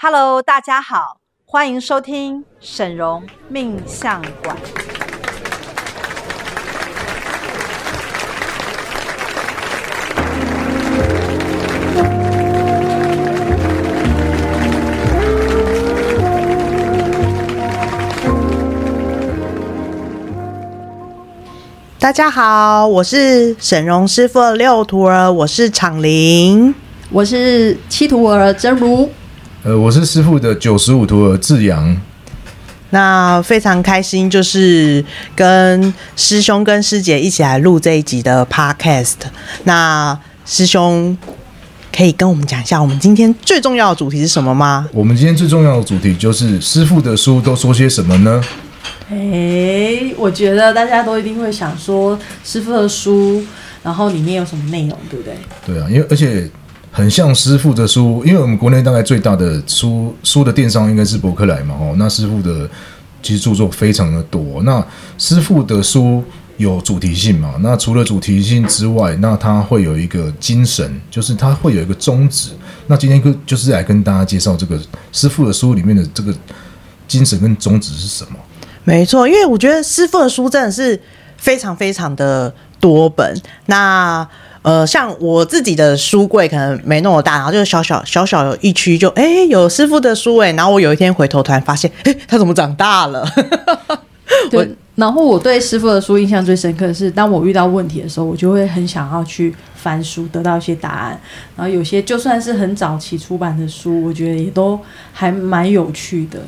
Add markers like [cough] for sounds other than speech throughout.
Hello，大家好，欢迎收听沈荣命相馆。大家好，我是沈荣师傅的六徒儿，我是昶伶，我是七徒儿真如。呃，我是师傅的九十五徒儿智阳，那非常开心，就是跟师兄跟师姐一起来录这一集的 Podcast。那师兄可以跟我们讲一下，我们今天最重要的主题是什么吗？我们今天最重要的主题就是师傅的书都说些什么呢？哎，我觉得大家都一定会想说师傅的书，然后里面有什么内容，对不对？对啊，因为而且。很像师傅的书，因为我们国内大概最大的书书的电商应该是博客来嘛，哦，那师傅的其实著作非常的多。那师傅的书有主题性嘛？那除了主题性之外，那它会有一个精神，就是它会有一个宗旨。那今天就是来跟大家介绍这个师傅的书里面的这个精神跟宗旨是什么？没错，因为我觉得师傅的书真的是非常非常的多本。那呃，像我自己的书柜可能没那么大，然后就是小小小小有一区，就哎、有师傅的书哎，然后我有一天回头突然发现，哎、他怎么长大了？[laughs] 对，然后我对师傅的书印象最深刻的是，当我遇到问题的时候，我就会很想要去翻书，得到一些答案。然后有些就算是很早期出版的书，我觉得也都还蛮有趣的。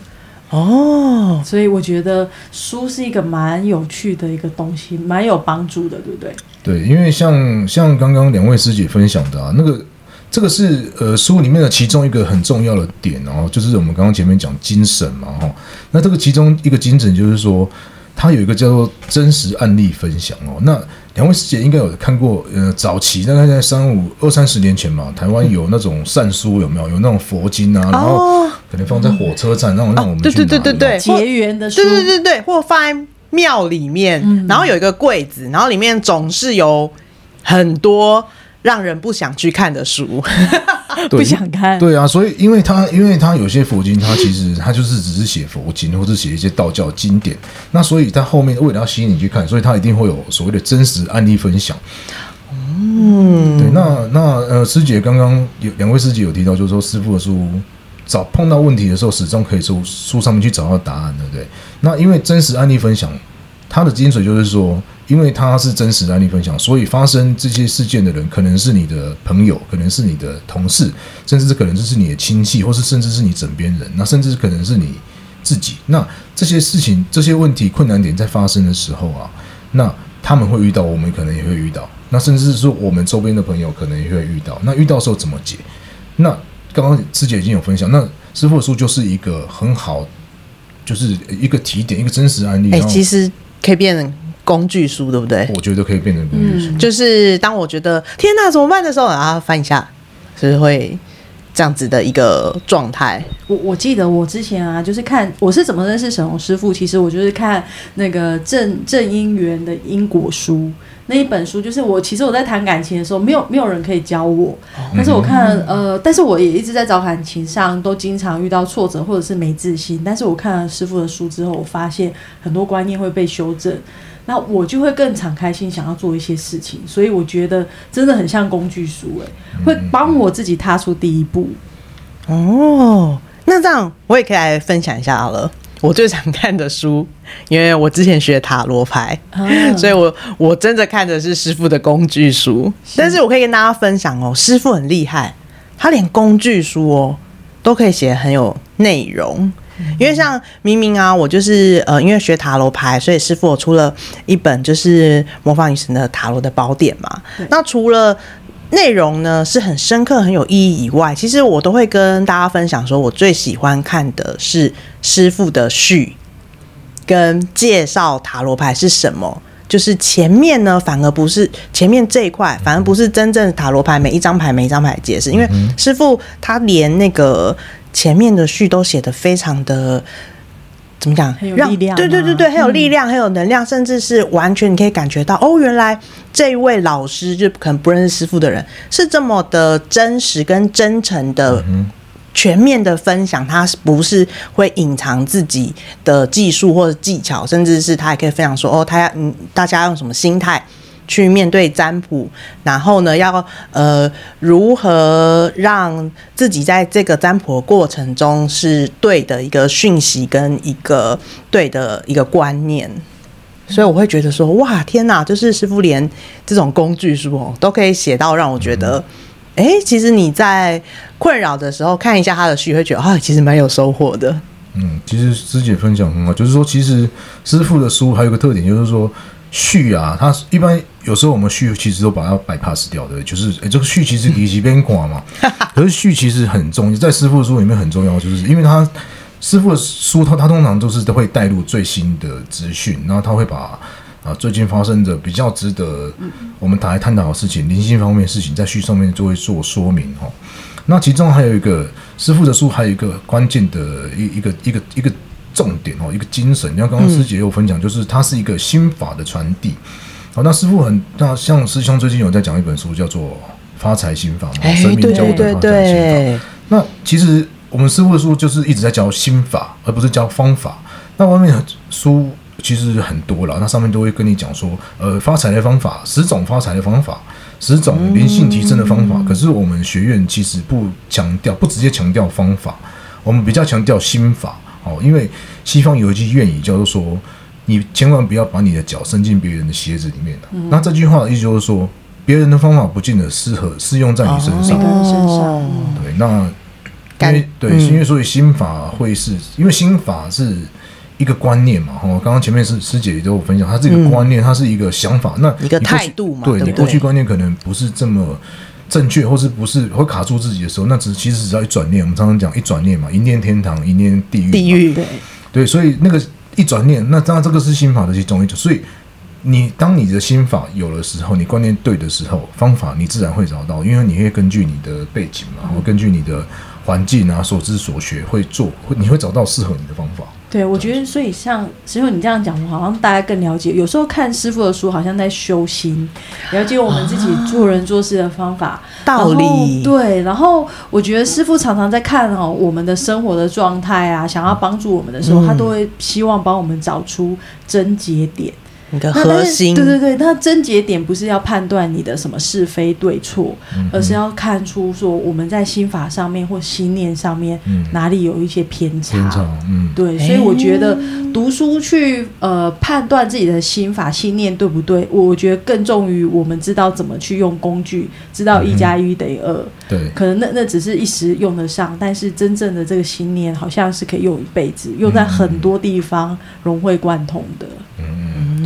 哦，所以我觉得书是一个蛮有趣的一个东西，蛮有帮助的，对不对？对，因为像像刚刚两位师姐分享的啊，那个这个是呃书里面的其中一个很重要的点哦，就是我们刚刚前面讲精神嘛哈，那这个其中一个精神就是说，它有一个叫做真实案例分享哦，那。两位师姐应该有看过，呃，早期大概在三五二三十年前嘛，台湾有那种善书有没有？有那种佛经啊，然后可能放在火车站，让让我们。对对对对对，结缘的书。对对对对，或放在庙里面，然后有一个柜子，然后里面总是有很多让人不想去看的书。不想看，对啊，所以因为他因为他有些佛经，他其实他就是只是写佛经，或者写一些道教经典，那所以他后面为了要吸引你去看，所以他一定会有所谓的真实案例分享。嗯，对，那那呃，师姐刚刚有两位师姐有提到，就是说师傅的书找碰到问题的时候，始终可以从书上面去找到答案，对不对？那因为真实案例分享，它的精髓就是说。因为它是真实案例分享，所以发生这些事件的人可能是你的朋友，可能是你的同事，甚至是可能就是你的亲戚，或是甚至是你枕边人，那甚至可能是你自己。那这些事情、这些问题、困难点在发生的时候啊，那他们会遇到，我们可能也会遇到，那甚至是说我们周边的朋友可能也会遇到。那遇到的时候怎么解？那刚刚师姐已经有分享，那师傅的书就是一个很好，就是一个提点，一个真实案例。哎、欸，其实可以变成。工具书对不对？我觉得可以变成工具书。嗯，就是当我觉得天哪怎么办的时候，然后翻一下，是会这样子的一个状态。我我记得我之前啊，就是看我是怎么认识沈宏师傅。其实我就是看那个正正因缘的因果书那一本书。就是我其实我在谈感情的时候，没有没有人可以教我。但是我看呃，但是我也一直在找感情上都经常遇到挫折或者是没自信。但是我看了师傅的书之后，我发现很多观念会被修正。那我就会更敞开心，想要做一些事情，所以我觉得真的很像工具书，欸，哎，会帮我自己踏出第一步。哦，那这样我也可以来分享一下好了。我最常看的书，因为我之前学塔罗牌，啊、所以我我真的看的是师傅的工具书。但是我可以跟大家分享哦，师傅很厉害，他连工具书哦都可以写很有内容。因为像明明啊，我就是呃，因为学塔罗牌，所以师傅我出了一本就是魔法女神的塔罗的宝典嘛。那除了内容呢是很深刻、很有意义以外，其实我都会跟大家分享说，我最喜欢看的是师傅的序跟介绍塔罗牌是什么。就是前面呢，反而不是前面这一块，反而不是真正塔罗牌每一张牌每一张牌解释，因为师傅他连那个。前面的序都写得非常的怎么讲？很有力量，对对对对，很有力量，很有能量，甚至是完全你可以感觉到哦，原来这一位老师就可能不认识师傅的人，是这么的真实跟真诚的全面的分享，他不是会隐藏自己的技术或者技巧，甚至是他也可以分享说，哦，他要嗯，大家用什么心态去面对占卜，然后呢，要呃如何让自己在这个占卜的过程中是对的一个讯息跟一个对的一个观念，所以我会觉得说，哇，天哪，就是师傅连这种工具书哦都可以写到让我觉得。哎、其实你在困扰的时候看一下他的序，会觉得啊，其实蛮有收获的。嗯，其实师姐分享很好，就是说，其实师傅的书还有个特点，就是说序啊，他一般有时候我们序其实都把它 bypass 掉的，就是这个序其实离奇边广嘛，[laughs] 可是序其实很重要，在师傅的书里面很重要，就是因为他师傅的书，他他通常都是都会带入最新的资讯，然后他会把。啊，最近发生的比较值得我们打来探讨的事情，灵性方面的事情，在序上面就会做说明哈。那其中还有一个师傅的书，还有一个关键的一一个一个一个重点哦，一个精神。你看刚刚师姐有分享，就是它是一个心法的传递。好，那师傅很那像师兄最近有在讲一本书，叫做《发财心法》嘛，生命教我的发财心法。那其实我们师傅的书就是一直在教心法，而不是教方法。那外面的书。其实很多了，那上面都会跟你讲说，呃，发财的方法，十种发财的方法，十种灵性提升的方法。嗯、可是我们学院其实不强调，不直接强调方法，我们比较强调心法哦。因为西方有一句谚语叫做说，你千万不要把你的脚伸进别人的鞋子里面、嗯、那这句话的意思就是说，别人的方法不见得适合适用在你身上。哦、对，那因为对，因为所以心法会是因为心法是。一个观念嘛，哈，刚刚前面师师姐也都有分享，它是一个观念，它是一个想法，那一个态度嘛，对，对，对你过去观念可能不是这么正确，或是不是会卡住自己的时候，那只其实只要一转念，我们常常讲一转念嘛，一念天堂，一念地狱，地狱，对，对，所以那个一转念，那当然这个是心法的其中一种，所以你当你的心法有的时候，你观念对的时候，方法你自然会找到，因为你会根据你的背景嘛，然后根据你的环境啊，所知所学会做，会你会找到适合你的方法。对，我觉得所以像师傅你这样讲，我好像大家更了解。有时候看师傅的书，好像在修心，了解我们自己做人做事的方法、啊、道理。对，然后我觉得师傅常常在看哦我们的生活的状态啊，想要帮助我们的时候，嗯、他都会希望帮我们找出症结点。你的核心，对对对，那症结点不是要判断你的什么是非对错，嗯、而是要看出说我们在心法上面或心念上面哪里有一些偏差。偏差，嗯，对，所以我觉得读书去呃判断自己的心法心念对不对，我觉得更重于我们知道怎么去用工具，知道一加一等于二。对，可能那那只是一时用得上，但是真正的这个心念好像是可以用一辈子，用在很多地方融会贯通的。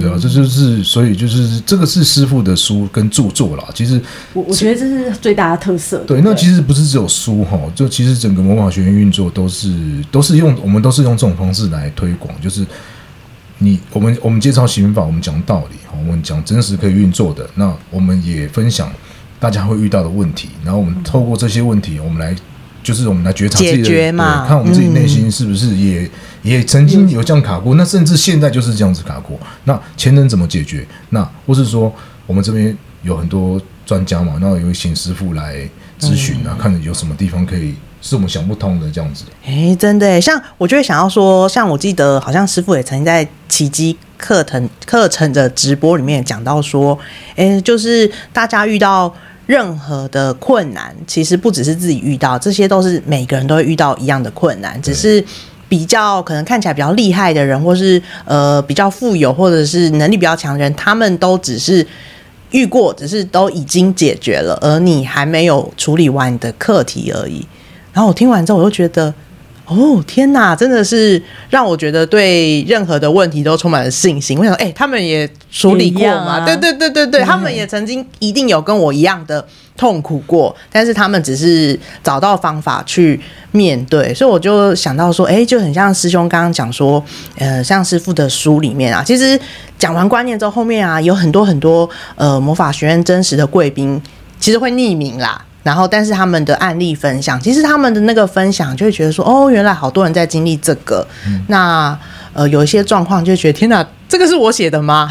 对啊，这就是所以就是这个是师傅的书跟著作啦。其实我我觉得这是最大的特色。对，那其实不是只有书哈，就其实整个魔法学院运作都是都是用我们都是用这种方式来推广，就是你我们我们介绍刑法，我们讲道理，我们讲真实可以运作的，那我们也分享大家会遇到的问题，然后我们透过这些问题，我们来。就是我们来觉察自己的，对，看我们自己内心是不是也、嗯、也曾经有这样卡过，那甚至现在就是这样子卡过。那前人怎么解决？那或是说我们这边有很多专家嘛，那有请师傅来咨询啊，嗯、看有什么地方可以是我们想不通的这样子。哎、欸，真的，像我就会想要说，像我记得好像师傅也曾经在奇迹课程课程的直播里面讲到说，哎、欸，就是大家遇到。任何的困难，其实不只是自己遇到，这些都是每个人都会遇到一样的困难，只是比较可能看起来比较厉害的人，或是呃比较富有，或者是能力比较强的人，他们都只是遇过，只是都已经解决了，而你还没有处理完你的课题而已。然后我听完之后，我就觉得。哦天哪，真的是让我觉得对任何的问题都充满了信心。我想说，哎、欸，他们也处理过嘛？啊、对对对对对，他们也曾经一定有跟我一样的痛苦过，但是他们只是找到方法去面对。所以我就想到说，哎、欸，就很像师兄刚刚讲说，呃，像师傅的书里面啊，其实讲完观念之后，后面啊有很多很多呃魔法学院真实的贵宾，其实会匿名啦。然后，但是他们的案例分享，其实他们的那个分享就会觉得说，哦，原来好多人在经历这个。嗯、那呃，有一些状况就会觉得，天哪，这个是我写的吗？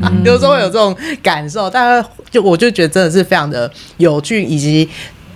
嗯、[laughs] 有时候会有这种感受，大家就我就觉得真的是非常的有趣，以及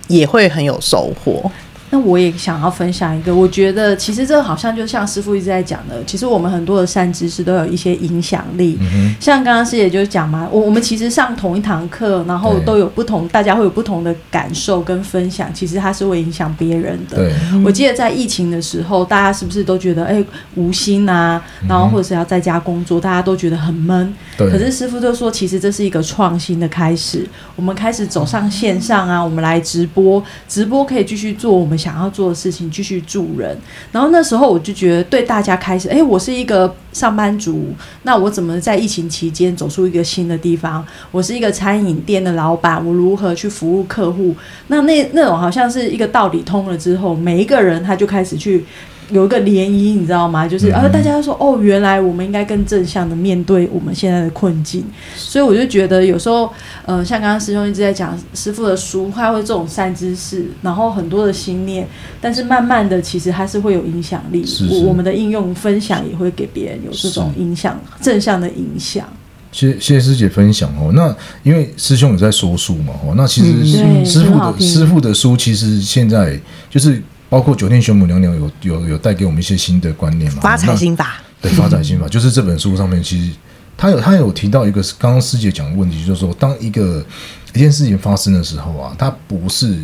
也会很有收获。那我也想要分享一个，我觉得其实这好像就像师傅一直在讲的，其实我们很多的善知识都有一些影响力。嗯、像刚刚师姐就讲嘛，我我们其实上同一堂课，然后都有不同，大家会有不同的感受跟分享，其实它是会影响别人的。对，我记得在疫情的时候，大家是不是都觉得哎无心啊，然后或者是要在家工作，大家都觉得很闷。对。可是师傅就说，其实这是一个创新的开始，我们开始走上线上啊，我们来直播，直播可以继续做我们想要做的事情，继续助人。然后那时候我就觉得，对大家开始，哎，我是一个上班族，那我怎么在疫情期间走出一个新的地方？我是一个餐饮店的老板，我如何去服务客户？那那那种好像是一个道理通了之后，每一个人他就开始去。有一个涟漪，你知道吗？就是，呃，大家都说，哦，原来我们应该更正向的面对我们现在的困境。所以我就觉得，有时候，呃，像刚刚师兄一直在讲师傅的书，他会这种善知识，然后很多的心念，但是慢慢的，其实还是会有影响力。是是我，我们的应用分享也会给别人有这种影响，正向的影响。谢谢谢师姐分享哦。那因为师兄有在说书嘛，哦，那其实师傅的师傅的书，其实现在就是。包括九天玄母娘娘有有有带给我们一些新的观念嘛？发财心法，对，发财心法 [laughs] 就是这本书上面，其实他有他有提到一个刚刚师姐讲的问题，就是说，当一个一件事情发生的时候啊，它不是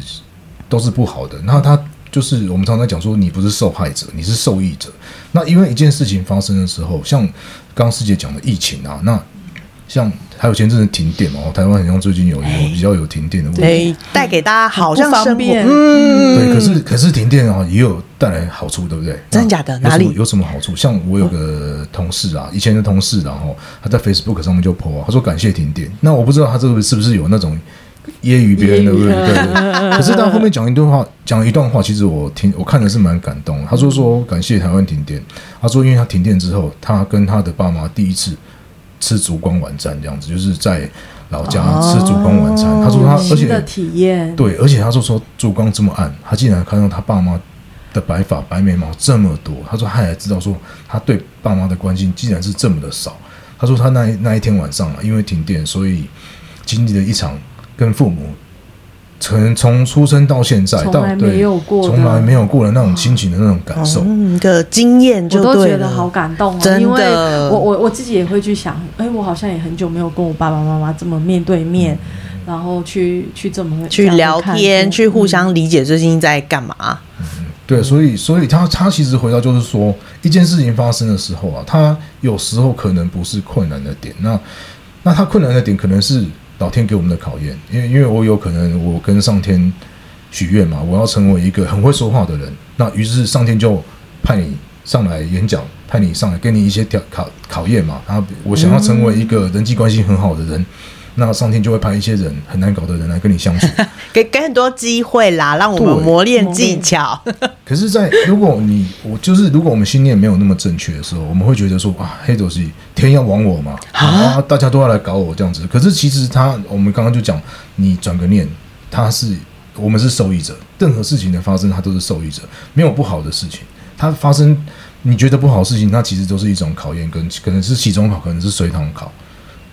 都是不好的，那它就是我们常常讲说，你不是受害者，你是受益者。那因为一件事情发生的时候，像刚刚师姐讲的疫情啊，那。像还有前阵子停电嘛，台湾好像最近有有比较有停电的问题，带给大家好像方便，嗯，对。可是可是停电啊，也有带来好处，对不对？真的假的？哪里有什么好处？像我有个同事啊，以前的同事，然后他在 Facebook 上面就 po 啊，他说感谢停电。那我不知道他这个是不是有那种揶揄别人的，对不对？[laughs] 可是他后面讲一段话，讲一段话，其实我听我看的是蛮感动。他说说感谢台湾停电，他说因为他停电之后，他跟他的爸妈第一次。吃烛光晚餐这样子，就是在老家吃烛光晚餐。哦、他说他而且体验对，而且他说说烛光这么暗，他竟然看到他爸妈的白发白眉毛这么多。他说他也知道说他对爸妈的关心竟然是这么的少。他说他那那一天晚上啊，因为停电，所以经历了一场跟父母。可能从出生到现在，从来没有过，从来没有过的那种亲情的那种感受，嗯，一个经验，我都觉得好感动哦。真的，因为我我我自己也会去想，哎，我好像也很久没有跟我爸爸妈妈这么面对面，嗯、然后去去这么去聊天，去互相理解最近在干嘛。嗯，对，所以所以他他其实回到就是说，一件事情发生的时候啊，他有时候可能不是困难的点，那那他困难的点可能是。老天给我们的考验，因为因为我有可能我跟上天许愿嘛，我要成为一个很会说话的人，那于是上天就派你上来演讲，派你上来给你一些挑考考验嘛。然后我想要成为一个人际关系很好的人。那上天就会派一些人很难搞的人来跟你相处，[laughs] 给给很多机会啦，让我们磨练技巧。[laughs] 可是，在如果你我就是如果我们心念没有那么正确的时候，我们会觉得说啊，黑斗西天要亡我嘛，啊，大家都要来搞我这样子。可是其实他，我们刚刚就讲，你转个念，他是我们是受益者，任何事情的发生，他都是受益者，没有不好的事情。它发生你觉得不好的事情，它其实都是一种考验，跟可能是期中考，可能是随堂考。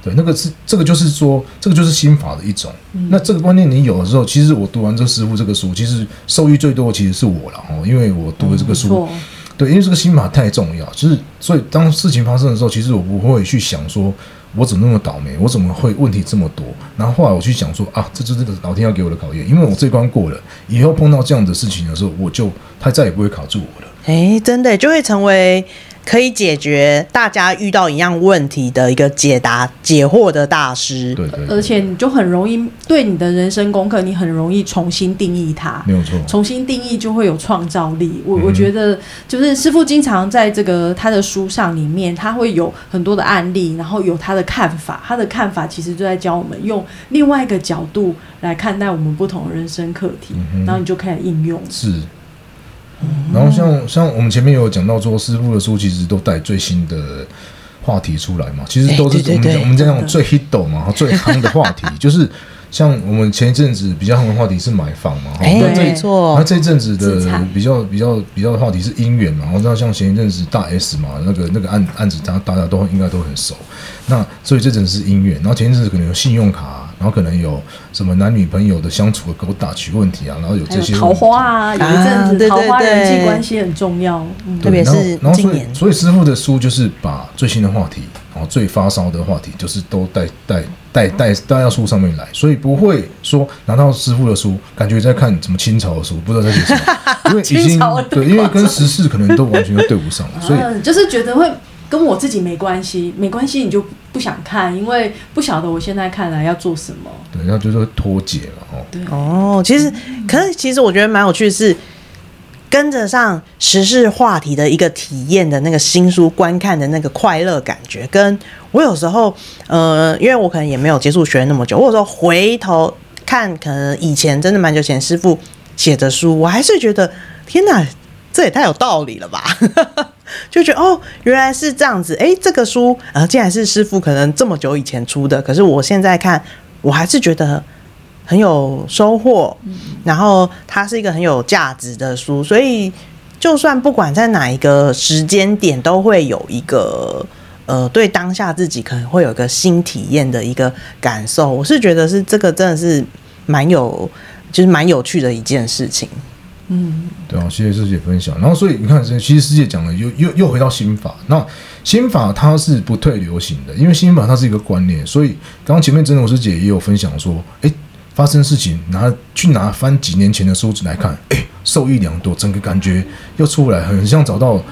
对，那个是这个，就是说，这个就是心法的一种。嗯、那这个观念你有的时候，其实我读完这师傅这个书，其实受益最多的其实是我了哦，因为我读了这个书。嗯、对，因为这个心法太重要，就是所以当事情发生的时候，其实我不会去想说，我怎么那么倒霉，我怎么会问题这么多。然后后来我去想说啊，这就是老天要给我的考验，因为我这关过了，以后碰到这样的事情的时候，我就他再也不会卡住我了。哎，真的就会成为。可以解决大家遇到一样问题的一个解答解惑的大师，对对，而且你就很容易对你的人生功课，你很容易重新定义它，没有错，重新定义就会有创造力。我我觉得就是师傅经常在这个他的书上里面，他会有很多的案例，然后有他的看法，他的看法其实就在教我们用另外一个角度来看待我们不同的人生课题，然后你就开始应用。是。然后像像我们前面有讲到说，师傅的书其实都带最新的话题出来嘛，其实都是我们讲我们这样最 hit 嘛，最夯的话题，[laughs] 就是像我们前一阵子比较夯的话题是买房嘛，哎，没错。那这阵子的比较比较比较的话题是姻缘嘛，然后那像前一阵子大 S 嘛，那个那个案案子，大大家都应该都很熟。那所以这阵子是姻缘，然后前一阵子可能有信用卡然后可能有什么男女朋友的相处的勾搭取问题啊，然后有这些桃花啊，有一阵子桃花人际关系很重要，特别是然后所以所以师傅的书就是把最新的话题，然后最发烧的话题，就是都带带带带带到书上面来，所以不会说拿到师傅的书，感觉在看什么清朝的书，不知道在写什么，[laughs] 因为已经对，因为跟时事可能都完全都对不上了，所以就是觉得会。跟我自己没关系，没关系，你就不想看，因为不晓得我现在看来要做什么。对，然后就是脱节了哦。对哦，其实，可是其实我觉得蛮有趣的是，跟着上时事话题的一个体验的那个新书观看的那个快乐感觉，跟我有时候，呃，因为我可能也没有接触学那么久，我有时候回头看，可能以前真的蛮久前师傅写的书，我还是觉得天哪，这也太有道理了吧。就觉得哦，原来是这样子。哎，这个书呃，竟然是师傅可能这么久以前出的，可是我现在看，我还是觉得很有收获。然后它是一个很有价值的书，所以就算不管在哪一个时间点，都会有一个呃，对当下自己可能会有一个新体验的一个感受。我是觉得是这个真的是蛮有，就是蛮有趣的一件事情。嗯，对啊，谢谢师姐分享。然后，所以你看，其实师姐讲的又又又回到心法。那心法它是不退流行的，因为心法它是一个观念。所以刚刚前面真的我师姐也有分享说，哎，发生事情拿去拿翻几年前的书子来看，哎，受益良多，整个感觉又出来，很像找到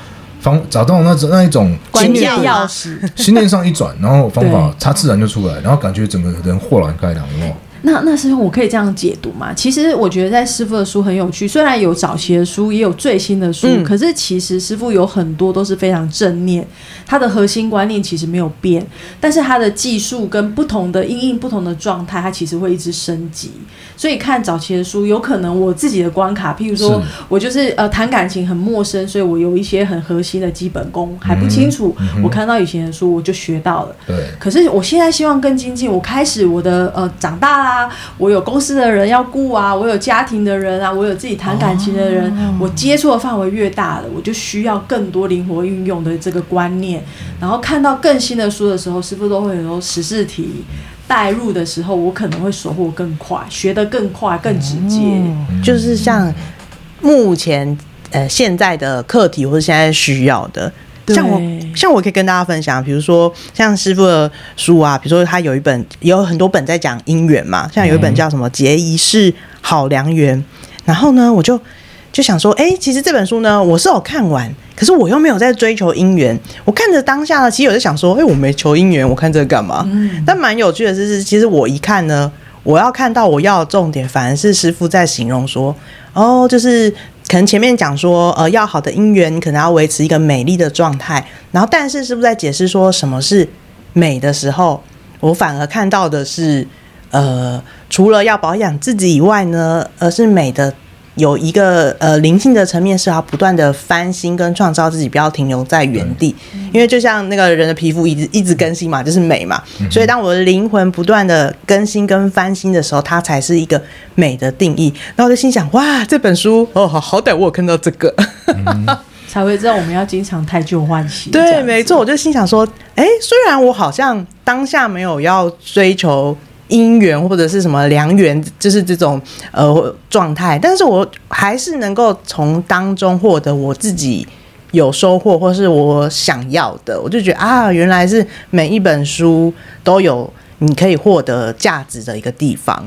方找到那那一种关键钥匙，心念上一转，然后方法 [laughs] 它自然就出来，然后感觉整个人豁然开朗，有没有？那那师兄，我可以这样解读吗？其实我觉得在师傅的书很有趣，虽然有早期的书，也有最新的书，嗯、可是其实师傅有很多都是非常正念，他的核心观念其实没有变，但是他的技术跟不同的因应不同的状态，他其实会一直升级。所以看早期的书，有可能我自己的关卡，譬如说我就是呃谈感情很陌生，所以我有一些很核心的基本功还不清楚。嗯嗯、我看到以前的书，我就学到了。对。可是我现在希望更精进，我开始我的呃长大了。啊，我有公司的人要顾啊，我有家庭的人啊，我有自己谈感情的人，哦、我接触的范围越大了，我就需要更多灵活运用的这个观念。然后看到更新的书的时候，师父都会有十四题带入的时候，我可能会收获更快，学得更快、更直接。嗯、就是像目前呃现在的课题或者现在需要的。像我，像我可以跟大家分享，比如说像师傅的书啊，比如说他有一本，有很多本在讲姻缘嘛，像有一本叫什么《结一世好良缘》，然后呢，我就就想说，哎，其实这本书呢，我是有看完，可是我又没有在追求姻缘。我看着当下呢，其实我就想说，哎，我没求姻缘，我看这个干嘛？嗯，但蛮有趣的是，是其实我一看呢，我要看到我要的重点，反而是师傅在形容说，哦，就是。可能前面讲说，呃，要好的姻缘，你可能要维持一个美丽的状态。然后，但是是不是在解释说什么是美的时候，我反而看到的是，呃，除了要保养自己以外呢，而是美的。有一个呃灵性的层面是要不断的翻新跟创造自己，不要停留在原地。因为就像那个人的皮肤一直一直更新嘛，就是美嘛。所以当我的灵魂不断的更新跟翻新的时候，它才是一个美的定义。然后我就心想，哇，这本书哦，好好歹我有看到这个，[laughs] 才会知道我们要经常太旧换新。对，没错，我就心想说，哎，虽然我好像当下没有要追求。姻缘或者是什么良缘，就是这种呃状态，但是我还是能够从当中获得我自己有收获，或是我想要的，我就觉得啊，原来是每一本书都有你可以获得价值的一个地方。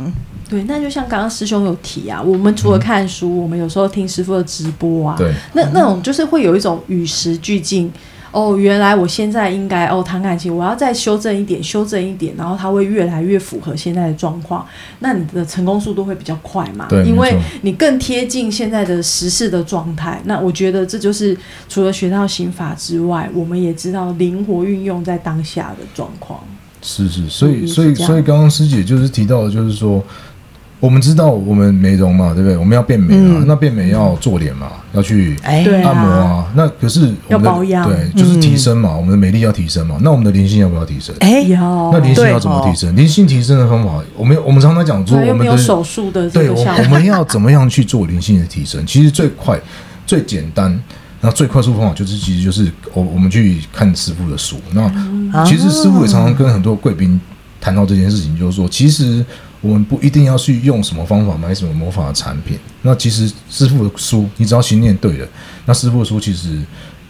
对，那就像刚刚师兄有提啊，我们除了看书，嗯、我们有时候听师傅的直播啊，对，那那种就是会有一种与时俱进。哦，原来我现在应该哦谈感情，我要再修正一点，修正一点，然后它会越来越符合现在的状况，那你的成功速度会比较快嘛？对，因为你更贴近现在的时事的状态。那我觉得这就是除了学到刑法之外，我们也知道灵活运用在当下的状况。是是，所以所以所以刚刚师姐就是提到的，就是说。我们知道我们美容嘛，对不对？我们要变美啊，嗯、那变美要做脸嘛，要去按摩啊。啊那可是我们的要保养，对，就是提升嘛。嗯、我们的美丽要提升嘛，那我们的灵性要不要提升？哎，那灵性要怎么提升？灵性提升的方法，我们我们常常讲说，我们的手术的对，我我们要怎么样去做灵性的提升？其实最快、最简单，然后最快速方法就是，其实就是我我们去看师傅的书。那其实师傅也常常跟很多贵宾。谈到这件事情，就是说，其实我们不一定要去用什么方法买什么魔法的产品。那其实师傅的书，你只要心念对了，那师傅的书其实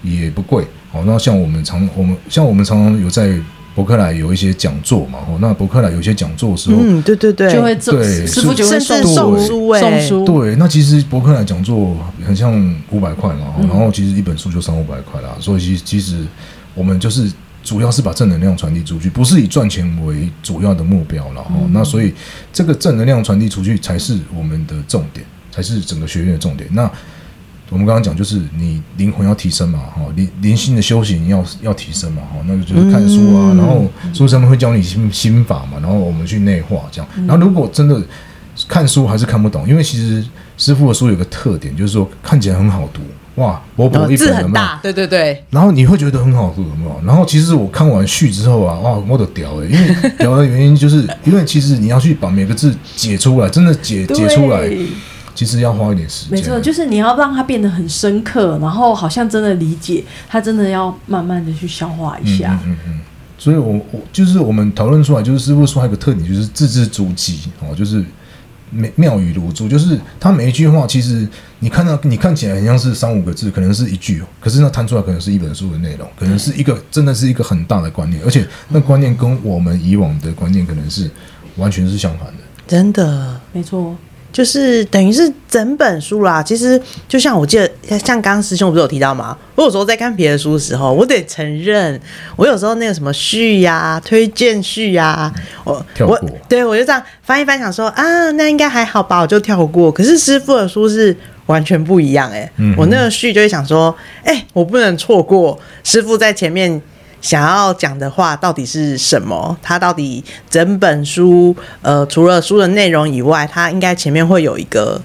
也不贵。好，那像我们常我们像我们常常有在博客来有一些讲座嘛，哦，那博客来有一些讲座的时候，嗯，对对对，就会对师傅就会送送书，送书。对，那其实博客来讲座很像五百块嘛，然后其实一本书就三五百块啦，所以其实其实我们就是。主要是把正能量传递出去，不是以赚钱为主要的目标了哈。那所以这个正能量传递出去才是我们的重点，才是整个学院的重点。那我们刚刚讲就是你灵魂要提升嘛哈，灵灵性的修行要要提升嘛哈，那个就是看书啊，然后书上面会教你心心法嘛，然后我们去内化这样。然后如果真的看书还是看不懂，因为其实师傅的书有个特点，就是说看起来很好读。哇，薄薄一本，字很大，对对对。然后你会觉得很好读，有没有？然后其实我看完序之后啊，哇，我都屌了，因为 [laughs] 屌的原因就是因为其实你要去把每个字解出来，真的解解出来，其实要花一点时间。没错，就是你要让它变得很深刻，然后好像真的理解，它真的要慢慢的去消化一下。嗯嗯，嗯。所以我我就是我们讨论出来，就是师傅说还有一个特点，就是字字珠玑哦，就是。妙语如珠，就是他每一句话，其实你看到你看起来很像是三五个字，可能是一句，可是那弹出来可能是一本书的内容，可能是一个真的是一个很大的观念，而且那观念跟我们以往的观念可能是完全是相反的。真的，没错。就是等于是整本书啦。其实就像我记得，像刚刚师兄不是有提到吗？我有时候在看别的书的时候，我得承认，我有时候那个什么序呀、啊、推荐序呀、啊，我我对我就这样翻一翻，想说啊，那应该还好吧，我就跳过。可是师傅的书是完全不一样哎、欸，我那个序就会想说，哎、欸，我不能错过师傅在前面。想要讲的话到底是什么？它到底整本书，呃，除了书的内容以外，它应该前面会有一个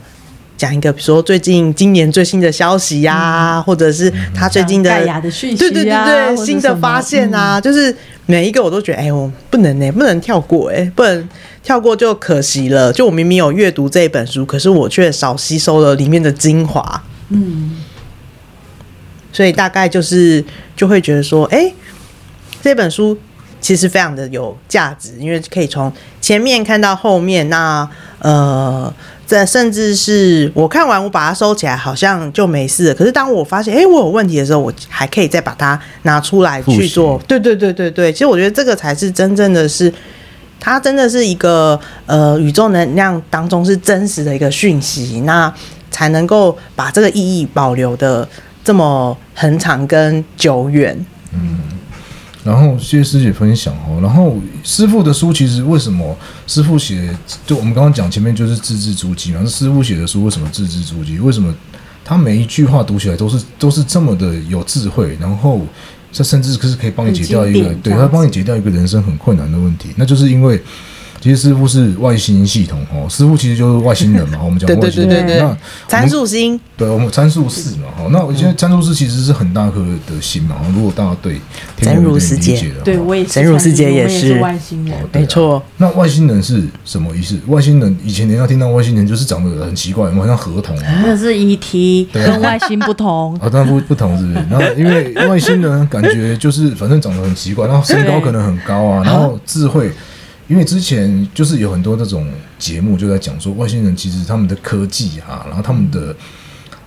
讲一个，比如说最近今年最新的消息呀、啊嗯，或者是他最近的盖亚的讯息、啊，对对对对，新的发现啊，就是每一个我都觉得，哎，我不能呢、欸，不能跳过、欸，哎，不能跳过就可惜了。就我明明有阅读这一本书，可是我却少吸收了里面的精华。嗯，所以大概就是就会觉得说，哎。这本书其实非常的有价值，因为可以从前面看到后面。那呃，这甚至是我看完，我把它收起来，好像就没事了。可是当我发现，哎，我有问题的时候，我还可以再把它拿出来去做。对对对对对，其实我觉得这个才是真正的是，它真的是一个呃宇宙能量当中是真实的一个讯息，那才能够把这个意义保留的这么恒长跟久远。嗯。然后谢谢师姐分享哦。然后师傅的书其实为什么师傅写？就我们刚刚讲前面就是字字珠玑嘛。那师傅写的书为什么字字珠玑？为什么他每一句话读起来都是都是这么的有智慧？然后这甚至可是可以帮你解掉一个，对，他帮你解掉一个人生很困难的问题。那就是因为。其实师傅是外星系统哦，师傅其实就是外星人嘛。[laughs] 我们讲外星人，对对对对，那参数星，对我们参数四嘛。哈，那我觉得参数四其实是很大颗的星嘛。如果大家对天如世界的，对我也真如世界也是外星人，没错。那外星人是什么意思？外星人以前人家听到外星人就是长得很奇怪，好像河童啊。那是 ET，[laughs] 跟外星不同。啊，当然不不同，是不是？然后因为外星人感觉就是反正长得很奇怪，然后身高可能很高啊，然后智慧。因为之前就是有很多那种节目就在讲说外星人其实他们的科技啊，然后他们的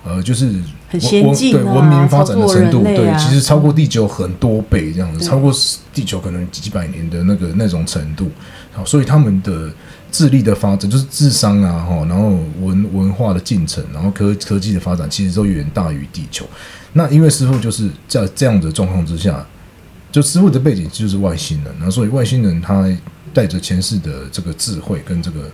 呃就是很先进、啊、对文明发展的程度，啊、对，其实超过地球很多倍这样子，超过地球可能几百年的那个那种程度。好，所以他们的智力的发展，就是智商啊，哈，然后文文化的进程，然后科科技的发展，其实都远大于地球。那因为师傅就是在这样的状况之下，就师傅的背景就是外星人，然后所以外星人他。带着前世的这个智慧跟这个，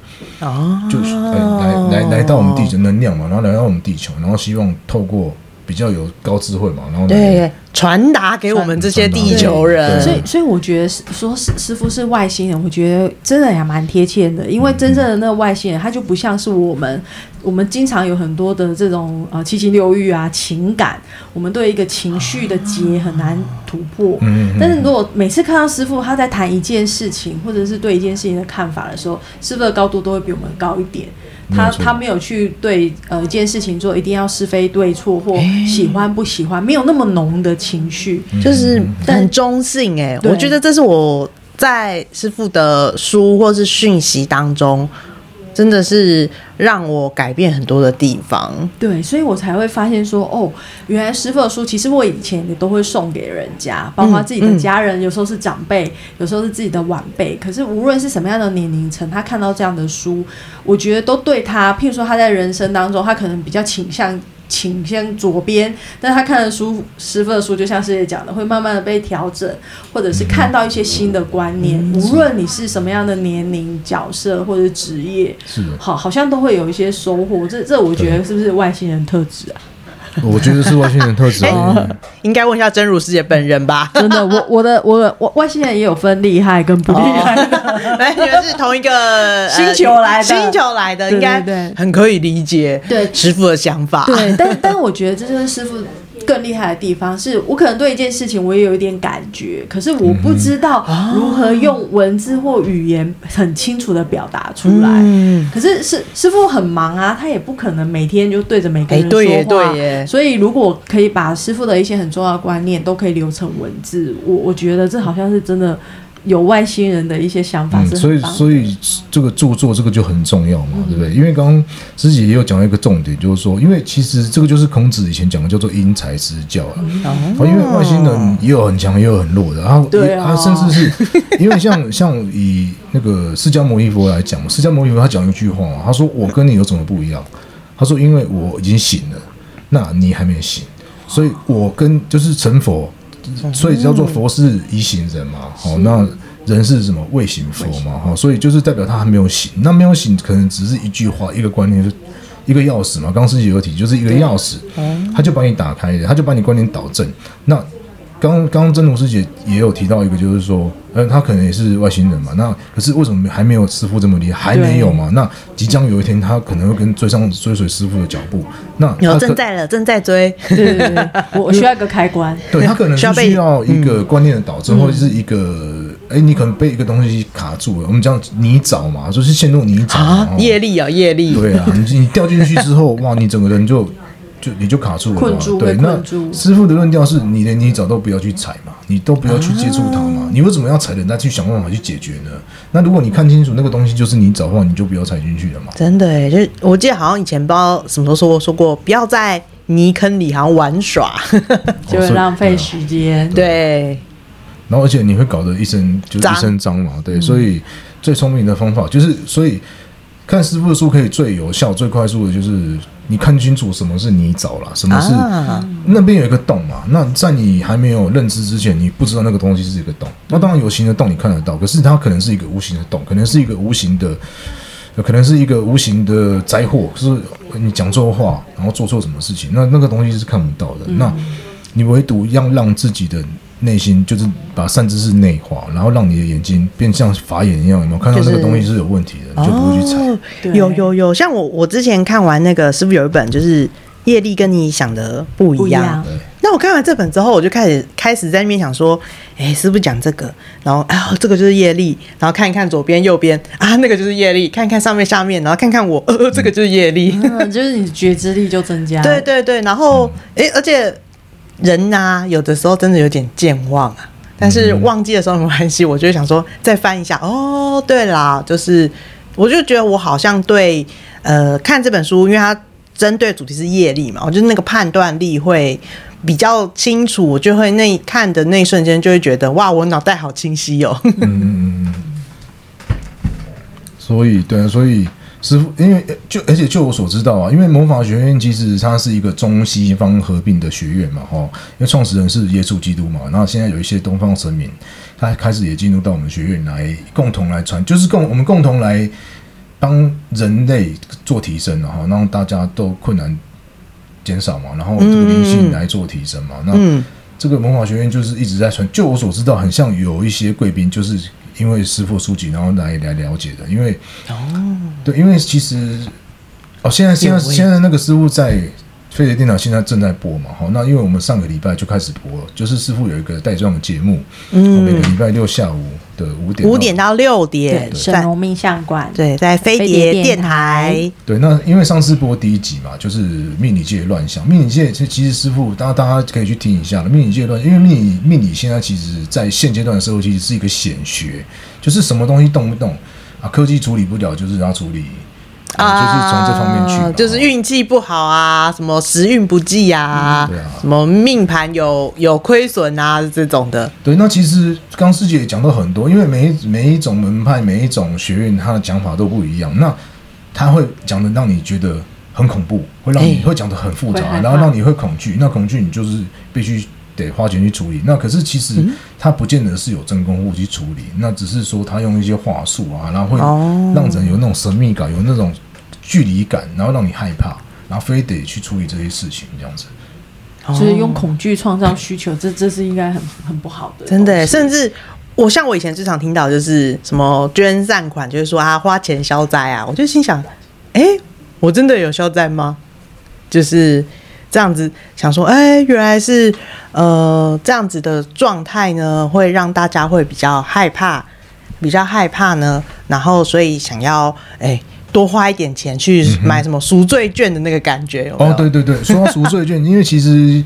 就是来来来到我们地球能量嘛，然后来到我们地球，然后希望透过比较有高智慧嘛，然后对传达给我们这些地球人。所以所以我觉得说师师傅是外星人，我觉得真的也蛮贴切的，因为真正的那个外星人，他就不像是我们。我们经常有很多的这种呃七情六欲啊情感，我们对一个情绪的结很难突破。嗯。但是如果每次看到师傅他在谈一件事情，或者是对一件事情的看法的时候，师傅的高度都会比我们高一点。他他没有去对呃一件事情做一定要是非对错或喜欢不喜欢，没有那么浓的情绪，就是很中性。哎，我觉得这是我。在师傅的书或是讯息当中。真的是让我改变很多的地方，对，所以我才会发现说，哦，原来师傅的书，其实我以前也都会送给人家，包括自己的家人，嗯嗯、有时候是长辈，有时候是自己的晚辈。可是无论是什么样的年龄层，他看到这样的书，我觉得都对他，譬如说他在人生当中，他可能比较倾向。倾向左边，但他看的书，师傅的书，就像师姐讲的，会慢慢的被调整，或者是看到一些新的观念。嗯、无论你是什么样的年龄、角色或者职业，是好，好像都会有一些收获。这这，我觉得是不是外星人特质啊？[laughs] 我觉得是外星人特质，欸、应该问一下真如师姐本人吧。真的，我我的我我外星人也有分厉害跟不厉害的，[laughs] 哎、哦，你们是同一个星球来的，星球来的，应该很可以理解对师傅的想法。对，但但我觉得这就是师父。更厉害的地方是我可能对一件事情我也有一点感觉，可是我不知道如何用文字或语言很清楚的表达出来。嗯、可是师师傅很忙啊，他也不可能每天就对着每个人说话。欸、对耶对耶，所以如果可以把师傅的一些很重要的观念都可以留成文字，我我觉得这好像是真的。有外星人的一些想法，嗯，所以所以这个著作这个就很重要嘛，嗯、对不对？因为刚刚师姐也有讲到一个重点，就是说，因为其实这个就是孔子以前讲的叫做因材施教啊。嗯、因为外星人也有很强，也有很弱的，然后他、啊、甚至是因为像像以那个释迦牟尼佛来讲，释迦牟尼佛他讲一句话嘛，他说：“我跟你有什么不一样？”他说：“因为我已经醒了，那你还没醒，所以我跟就是成佛。”所以叫做佛是一行人嘛，好，那人是什么？未行佛嘛，哈，所以就是代表他还没有醒，那没有醒可能只是一句话，一个观念，就一个钥匙嘛。刚刚师姐有提，就是一个钥匙，他就把你打开了，他就把你观念导正。那刚刚刚真龙师姐也有提到一个，就是说。呃，他可能也是外星人嘛？那可是为什么还没有师傅这么厉害？还没有嘛？那即将有一天，他可能会跟追上追随师傅的脚步。那有正在了，正在追。对对对，我我需要一个开关。[laughs] 对，他可能是需要一个观念的导正，或者是一个哎，你可能被一个东西卡住了。我们讲泥沼嘛，就是陷入泥沼啊，业力啊，业力。对啊，你你掉进去之后，哇，你整个人就。就你就卡住了，嘛住，对，那师傅的论调是你连泥沼都不要去踩嘛，你都不要去接触它嘛，啊、你为什么要踩人家去想办法去解决呢？那如果你看清楚那个东西就是泥沼的话，你就不要踩进去了嘛。真的诶，就是我记得好像以前不知道什么时候说过说过，不要在泥坑里好像玩耍，[laughs] 就会浪费时间。哦、对，对然后而且你会搞得一身就是一身脏嘛，对，所以最聪明的方法就是，所以看师傅的书可以最有效、最快速的就是。你看清楚什么是泥沼了，什么是、啊、那边有一个洞嘛？那在你还没有认知之前，你不知道那个东西是一个洞。那当然有形的洞你看得到，可是它可能是一个无形的洞，可能是一个无形的，可能是一个无形的灾祸，是你讲错话，然后做错什么事情，那那个东西是看不到的。嗯、那你唯独要让自己的。内心就是把善知识内化，然后让你的眼睛变像法眼一样，有没有看到那个东西是有问题的，就是、你就不会去踩。哦、有有有，像我我之前看完那个，是不是有一本就是业力跟你想的不一样？那我看完这本之后，我就开始开始在那边想说，哎，是不是讲这个？然后哎，这个就是业力，然后看一看左边右边啊，那个就是业力，看看上面下面，然后看看我，呃，这个就是业力，嗯、就是你觉知力就增加。对对对，然后哎、嗯，而且。人呐、啊，有的时候真的有点健忘啊。但是忘记的时候没关系，我就想说再翻一下。哦，对啦，就是我就觉得我好像对呃看这本书，因为它针对主题是业力嘛，我觉得那个判断力会比较清楚，我就会那看的那一瞬间就会觉得哇，我脑袋好清晰哦。嗯，所以对，所以。师傅，因为就而且就我所知道啊，因为魔法学院其实它是一个中西方合并的学院嘛，哈，因为创始人是耶稣基督嘛，然后现在有一些东方神明，他开始也进入到我们学院来共同来传，就是共我们共同来帮人类做提升，然后让大家都困难减少嘛，然后这个灵性来做提升嘛，那这个魔法学院就是一直在传，就我所知道，很像有一些贵宾就是。因为师傅书籍，然后来来了解的。因为哦，对，因为其实哦，现在现在现在那个师傅在飞碟电脑现在正在播嘛，好，那因为我们上个礼拜就开始播了，就是师傅有一个带状的节目，嗯，每个礼拜六下午的五点五点到六点，对，神农命相馆，对，在飞碟电台。对，那因为上次播第一集嘛，就是命理界乱象。命理界其实其实师傅，大家大家可以去听一下了。命理界乱，因为命理命理现在其实，在现阶段的社会，其实是一个显学，就是什么东西动不动啊，科技处理不了，就是要处理。啊，就是从这方面去，就是运气不好啊，什么时运不济啊，对啊，什么命盘有有亏损啊这种的。对，那其实刚师姐也讲到很多，因为每一每一种门派、每一种学院，它的讲法都不一样。那他会讲的让你觉得很恐怖，会让你会讲的很复杂，然后让你会恐惧。那恐惧你就是必须得花钱去处理。那可是其实他不见得是有真功夫去处理，那只是说他用一些话术啊，然后会让人有那种神秘感，有那种。距离感，然后让你害怕，然后非得去处理这些事情，这样子，就是用恐惧创造需求，这这是应该很很不好的。真的，甚至我像我以前最常听到就是什么捐善款，就是说啊花钱消灾啊，我就心想，哎，我真的有消灾吗？就是这样子想说，哎，原来是呃这样子的状态呢，会让大家会比较害怕，比较害怕呢，然后所以想要哎。多花一点钱去买什么赎罪券的那个感觉有？哦，对对对，说到赎罪券，因为其实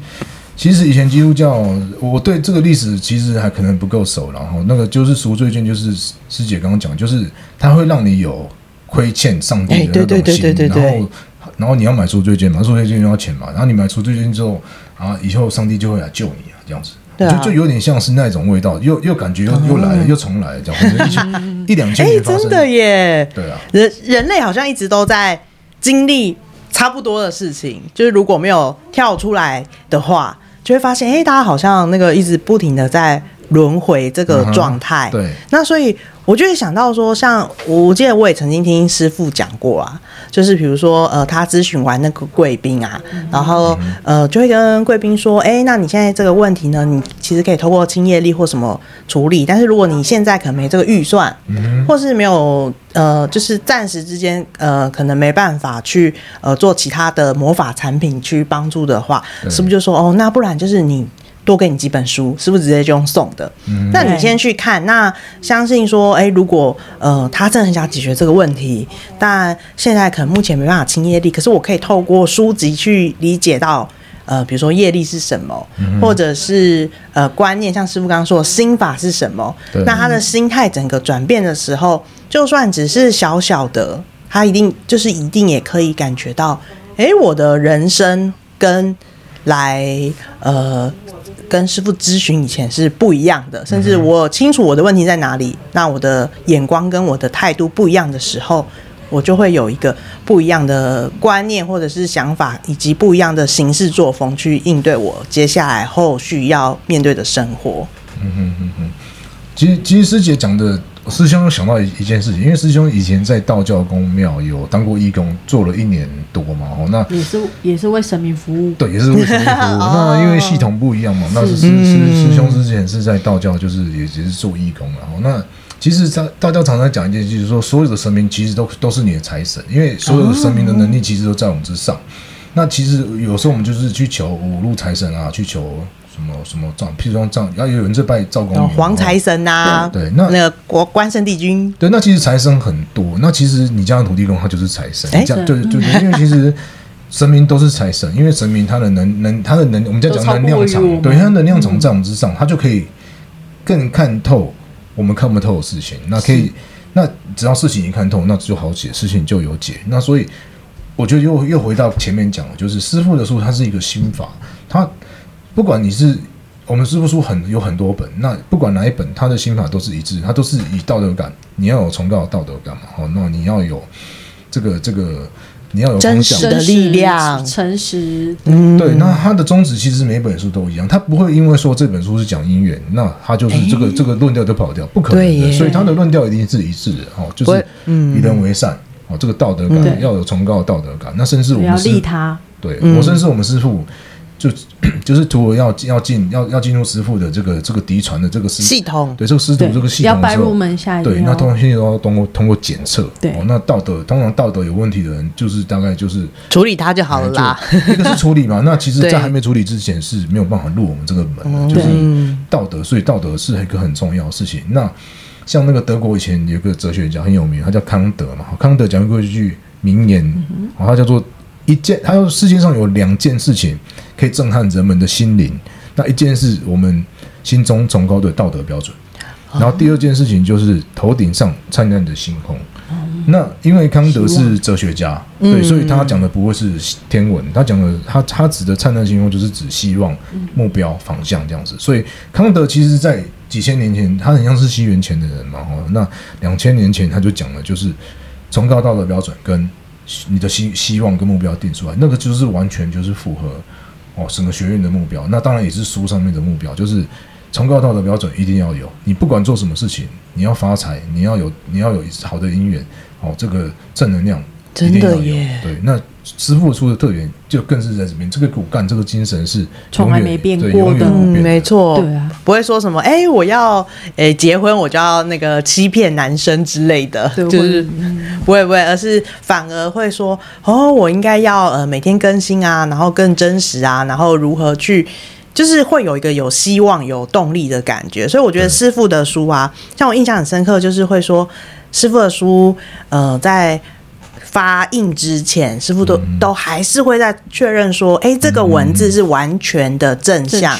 其实以前基督教，我对这个历史其实还可能不够熟，然后那个就是赎罪券，就是师姐刚刚讲，就是它会让你有亏欠上帝的那种心，然后然后你要买赎罪券嘛，赎罪券要钱嘛，然后你买赎罪券之后，啊，以后上帝就会来救你啊，这样子。就就有点像是那种味道，又又感觉又又来了，又重来了，这样一一两。哎，真的耶！对啊，人人类好像一直都在经历差不多的事情，就是如果没有跳出来的话，就会发现，哎，大家好像那个一直不停的在轮回这个状态。对，那所以。我就会想到说，像我记得我也曾经听师傅讲过啊，就是比如说呃，他咨询完那个贵宾啊，然后呃，就会跟贵宾说，哎，那你现在这个问题呢，你其实可以透过清业力或什么处理，但是如果你现在可能没这个预算，或是没有呃，就是暂时之间呃，可能没办法去呃做其他的魔法产品去帮助的话，是不是就说哦，那不然就是你。多给你几本书，是不是直接就用送的？嗯，那你先去看。那相信说，哎、欸，如果呃他真的很想解决这个问题，但现在可能目前没办法清业力，可是我可以透过书籍去理解到，呃，比如说业力是什么，嗯、或者是呃观念，像师傅刚刚说的心法是什么。那他的心态整个转变的时候，就算只是小小的，他一定就是一定也可以感觉到，哎、欸，我的人生跟来呃。跟师傅咨询以前是不一样的，甚至我清楚我的问题在哪里，那我的眼光跟我的态度不一样的时候，我就会有一个不一样的观念或者是想法，以及不一样的行事作风去应对我接下来后续要面对的生活。嗯嗯嗯嗯，其实其实师姐讲的。师兄又想到一一件事情，因为师兄以前在道教宫庙有当过义工，做了一年多嘛，哦，那也是也是为神明服务，对，也是为神明服务。那因为系统不一样嘛，[laughs] 那是师师师兄之前是在道教，就是也只是做义工，然后那其实，在道教常常讲一件事，就是说所有的神明其实都都是你的财神，因为所有的神明的能力其实都在我们之上。那其实有时候我们就是去求五路财神啊，去求。什么什么灶，譬如说灶，要有人在拜灶公、黄财神呐，对，那那个国关圣帝君，对，那其实财神很多。那其实你家的土地公他就是财神，这样对对对，因为其实神明都是财神，因为神明他的能能他的能，我们在讲能量场，对，他能量场在我们之上，他就可以更看透我们看不透的事情。那可以，那只要事情一看透，那就好解，事情就有解。那所以我觉得又又回到前面讲了，就是师傅的术，它是一个心法，他。不管你是我们师傅书很有很多本，那不管哪一本，他的心法都是一致，他都是以道德感，你要有崇高的道德感嘛，哦，那你要有这个这个，你要有真实的力量，诚实，嗯，对，那他的宗旨其实每本书都一样，他不会因为说这本书是讲姻缘，那他就是这个、欸、这个论调就跑掉，不可能的，所以他的论调一定是一致的，哦，就是以人为善，哦，这个道德感、嗯、要有崇高的道德感，那甚至我们是要利他，对，我甚至我们师父。就 [clears throat] 就是图要要进要要进入师傅的这个这个嫡传的这个系统，对这个师徒这个系统，要拜入门下，对，那通常现在都要通过通过检测，对，哦，那道德通常道德有问题的人，就是大概就是处理他就好了啦。一个是处理嘛，那其实在还没处理之前是没有办法入我们这个门的，就是道德，所以道德是一个很重要的事情。那像那个德国以前有个哲学家很有名，他叫康德嘛。康德讲过一句名言，嗯、他叫做一件，他说世界上有两件事情可以震撼人们的心灵，那一件事我们心中崇高的道德标准，然后第二件事情就是头顶上灿烂的星空。那因为康德是哲学家，对，所以他讲的不会是天文，他讲的他他指的灿烂星空就是指希望、目标、方向这样子。所以康德其实在几千年前，他很像是西元前的人嘛，哈。那两千年前他就讲了，就是崇高道德标准跟你的希希望跟目标定出来，那个就是完全就是符合哦整个学院的目标。那当然也是书上面的目标，就是。崇高道德标准一定要有，你不管做什么事情，你要发财，你要有，你要有好的姻缘，哦，这个正能量一定要有。对，那师傅出的特点就更是在这边，这个骨干，这个精神是从来没变过的，永远不变的，没错，对啊，不会说什么，哎，我要，哎，结婚我就要那个欺骗男生之类的，就是不会不会，而是反而会说，哦，我应该要呃每天更新啊，然后更真实啊，然后如何去。就是会有一个有希望、有动力的感觉，所以我觉得师傅的书啊，像我印象很深刻，就是会说师傅的书，呃，在发印之前，师傅都都还是会在确认说，哎，这个文字是完全的正向，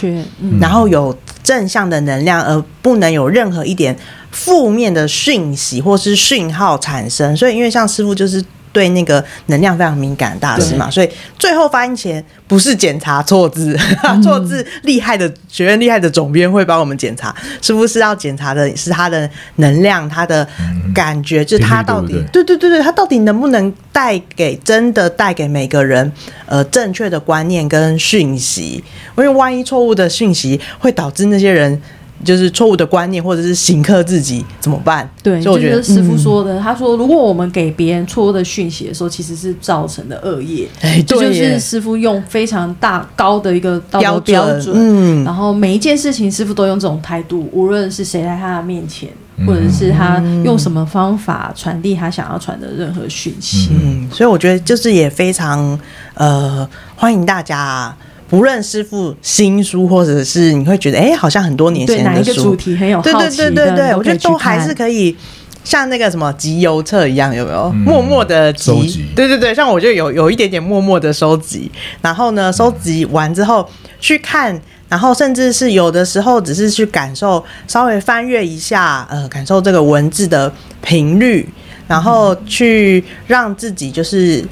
然后有正向的能量，而不能有任何一点负面的讯息或是讯号产生。所以，因为像师傅就是。对那个能量非常敏感的大师嘛，所以最后发音前不是检查错字，[laughs] 错、嗯、字厉害的学院厉害的总编会帮我们检查，是不是要检查的是他的能量，他的感觉，嗯、就是他到底对对对对，他到底能不能带给真的带给每个人呃正确的观念跟讯息？因为万一错误的讯息会导致那些人。就是错误的观念，或者是刑克自己怎么办？对，所以我觉得师傅说的，嗯、他说如果我们给别人错误的讯息的时候，其实是造成的恶业。哎，这就是师傅用非常大高的一个道德标准。嗯，然后每一件事情，师傅都用这种态度，无论是谁在他的面前，或者是他用什么方法传递他想要传的任何讯息。嗯，所以我觉得就是也非常呃欢迎大家。不论师父新书，或者是你会觉得，哎、欸，好像很多年前的书，哪一个主题很有好奇，对对对对对，我觉得都还是可以，像那个什么集邮册一样，有没有？嗯、默默的集，集对对对，像我就有有一点点默默的收集，然后呢，收集完之后去看，然后甚至是有的时候只是去感受，稍微翻阅一下，呃，感受这个文字的频率，然后去让自己就是。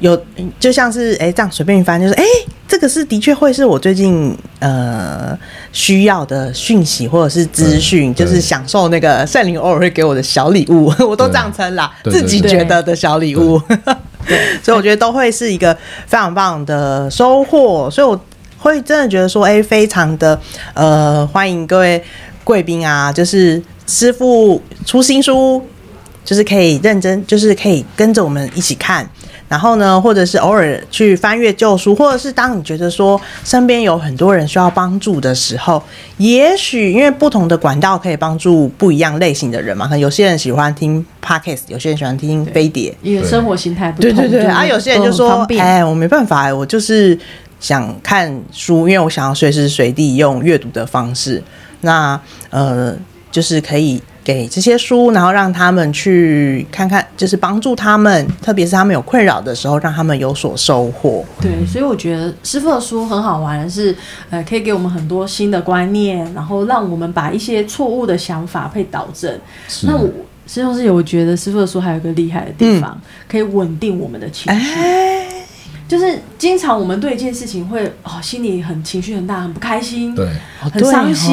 有，就像是哎、欸，这样随便一翻，就是哎、欸，这个是的确会是我最近呃需要的讯息或者是资讯，就是享受那个圣灵偶尔会给我的小礼物，[laughs] 我都这样称啦，自己觉得的小礼物。对，[laughs] 所以我觉得都会是一个非常棒的收获，所以我会真的觉得说，哎、欸，非常的呃欢迎各位贵宾啊，就是师傅出新书，就是可以认真，就是可以跟着我们一起看。然后呢，或者是偶尔去翻阅旧书，或者是当你觉得说身边有很多人需要帮助的时候，也许因为不同的管道可以帮助不一样类型的人嘛。可能有些人喜欢听 Podcast，有些人喜欢听飞碟，因为生活形态不同。对对对，对啊，有些人就说：“哎，我没办法，我就是想看书，因为我想要随时随地用阅读的方式。”那呃，就是可以。给这些书，然后让他们去看看，就是帮助他们，特别是他们有困扰的时候，让他们有所收获。对，所以我觉得师傅的书很好玩的是，呃，可以给我们很多新的观念，然后让我们把一些错误的想法被导正。那我师兄是，我觉得师傅的书还有一个厉害的地方，嗯、可以稳定我们的情绪。哎就是经常我们对一件事情会哦，心里很情绪很大，很不开心，对，很伤心。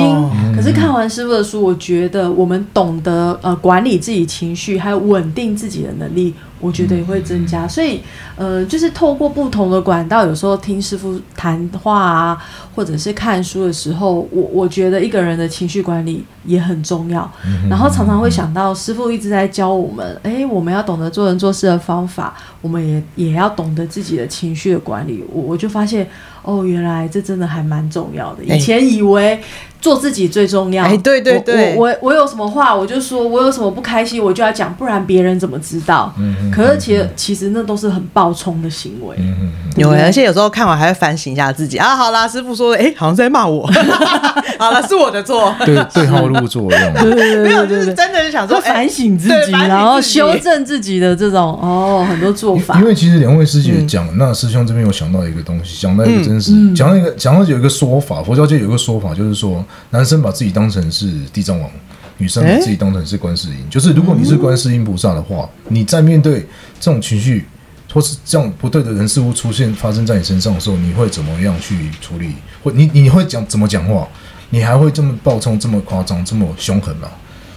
可是看完师傅的书，我觉得我们懂得呃管理自己情绪，还有稳定自己的能力。我觉得也会增加，所以，呃，就是透过不同的管道，有时候听师傅谈话啊，或者是看书的时候，我我觉得一个人的情绪管理也很重要。然后常常会想到师傅一直在教我们，哎，我们要懂得做人做事的方法，我们也也要懂得自己的情绪的管理。我我就发现，哦，原来这真的还蛮重要的。以前以为。做自己最重要。哎，对对对，我我我有什么话我就说，我有什么不开心我就要讲，不然别人怎么知道？嗯嗯。可是其实其实那都是很暴冲的行为。嗯嗯。有，而且有时候看完还会反省一下自己啊。好啦，师傅说的，哎，好像在骂我。[laughs] 好了，是我的错。对对号入座这样。对对对，没有，就是真的是想说反省自己，然后修正自己的这种哦很多做法。因为其实两位师姐讲，那师兄这边有想到一个东西，讲到一个真实，讲到一个讲到有一个说法，佛教界有一个说法，就是说。男生把自己当成是地藏王，女生把自己当成是观世音。就是如果你是观世音菩萨的话，你在面对这种情绪或是这样不对的人事物出现发生在你身上的时候，你会怎么样去处理？或你你会讲怎么讲话？你还会这么暴冲、这么夸张、这么凶狠吗？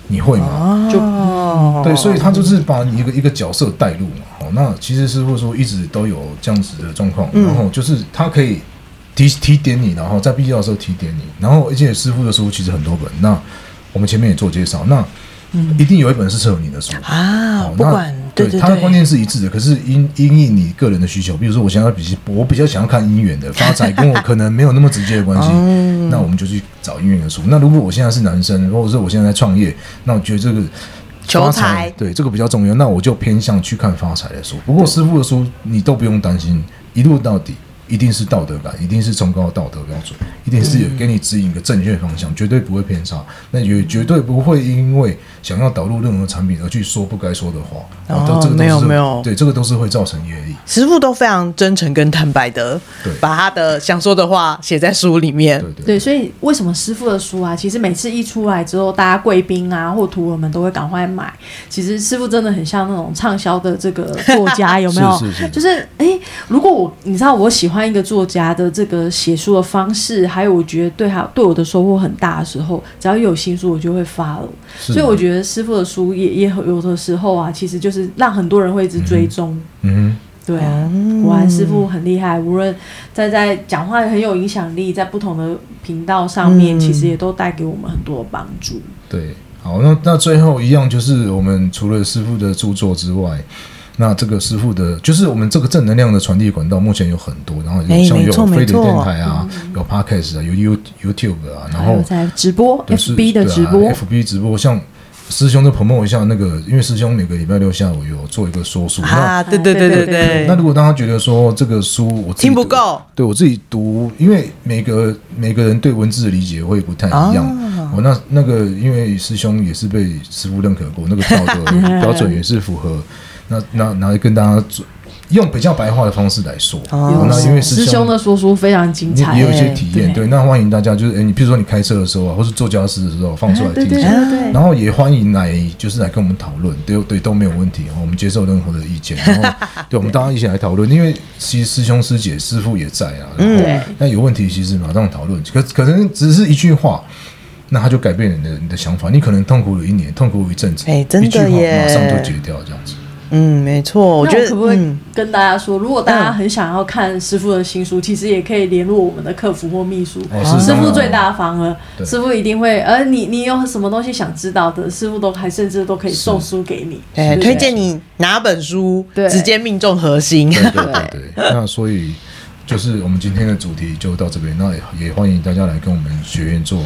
你会吗？就对，所以他就是把你一个一个角色带入嘛。好，那其实师傅说一直都有这样子的状况，然后就是他可以。提提点你，然后在必要的时候提点你，然后而且师傅的书其实很多本，那我们前面也做介绍，那一定有一本是适合你的书啊。不管对，他的观念是一致的，可是因因应你个人的需求，比如说我想要比我比较想要看姻缘的发财，跟我可能没有那么直接的关系，[laughs] 那我们就去找姻缘的书。那如果我现在是男生，或者是我现在在创业，那我觉得这个求财对这个比较重要，那我就偏向去看发财的书。不过师傅的书你都不用担心，一路到底。一定是道德感，一定是崇高的道德标准，一定是有给你指引一个正确方向，绝对不会偏差。那也绝对不会因为想要导入任何产品而去说不该说的话。哦，这个没有没有，对，这个都是会造成业力。师傅都非常真诚跟坦白的，对，把他的想说的话写在书里面。对对，对，所以为什么师傅的书啊，其实每次一出来之后，大家贵宾啊或徒儿们都会赶快买。其实师傅真的很像那种畅销的这个作家，[laughs] 有没有？是是是。就是哎、欸，如果我你知道我喜欢。一个作家的这个写书的方式，还有我觉得对他对我的收获很大的时候，只要有新书，我就会发了。所以我觉得师傅的书也也有的时候啊，其实就是让很多人会一直追踪。嗯，对啊，果然师傅很厉害，无论在在讲话很有影响力，在不同的频道上面，其实也都带给我们很多的帮助。对，好，那那最后一样就是我们除了师傅的著作之外。那这个师傅的，就是我们这个正能量的传递管道，目前有很多，然后像有飞碟电台啊，有 Podcast 啊，有 You YouTube 啊，然后在直播，FB 的直播，FB 直播，像师兄就 promote 一下那个，因为师兄每个礼拜六下午有做一个说书啊，对对对对对。那如果大家觉得说这个书我听不够，对我自己读，因为每个每个人对文字的理解会不太一样。我那那个，因为师兄也是被师傅认可过，那个道德 [laughs] 标准也是符合。那那然后跟大家用比较白话的方式来说，哦、那因为师兄，师兄的说书非常精彩，也有一些体验。对，对，那欢迎大家就是，哎，你比如说你开车的时候啊，或是做家事的时候放出来听一下，然后也欢迎来就是来跟我们讨论，对对都没有问题，我们接受任何的意见，然后 [laughs] 对，我们大家一起来讨论，因为其实师兄师姐师傅也在啊，然后那有问题其实马上讨论，可可能只是一句话，那他就改变你的你的想法，你可能痛苦了一年，痛苦了一阵子，哎，真的一句话马上就解掉这样子。嗯，没错，我觉得可不可以跟大家说，如果大家很想要看师傅的新书，其实也可以联络我们的客服或秘书，师傅最大方了，师傅一定会。而你你有什么东西想知道的，师傅都还甚至都可以送书给你，哎，推荐你哪本书，直接命中核心。对对对 [laughs] 对，那所以就是我们今天的主题就到这边，那也欢迎大家来跟我们学院做。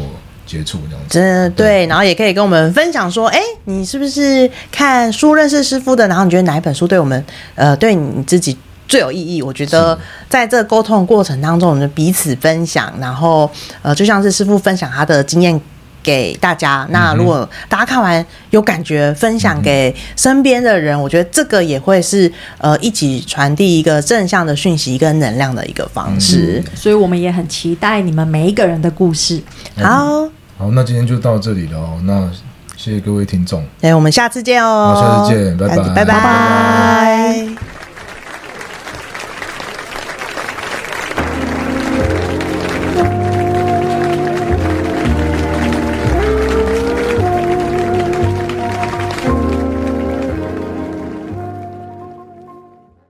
接触这样子，真的对，对，然后也可以跟我们分享说，哎，你是不是看书认识师傅的？然后你觉得哪一本书对我们，呃，对你自己最有意义？我觉得在这个沟通过程当中，我们彼此分享，然后呃，就像是师傅分享他的经验给大家。那如果大家看完有感觉，分享给身边的人，我觉得这个也会是呃一起传递一个正向的讯息跟能量的一个方式。所以我们也很期待你们每一个人的故事。好。好，那今天就到这里了哦。那谢谢各位听众，哎，我们下次见哦。好，下次见，拜拜，拜拜。拜拜。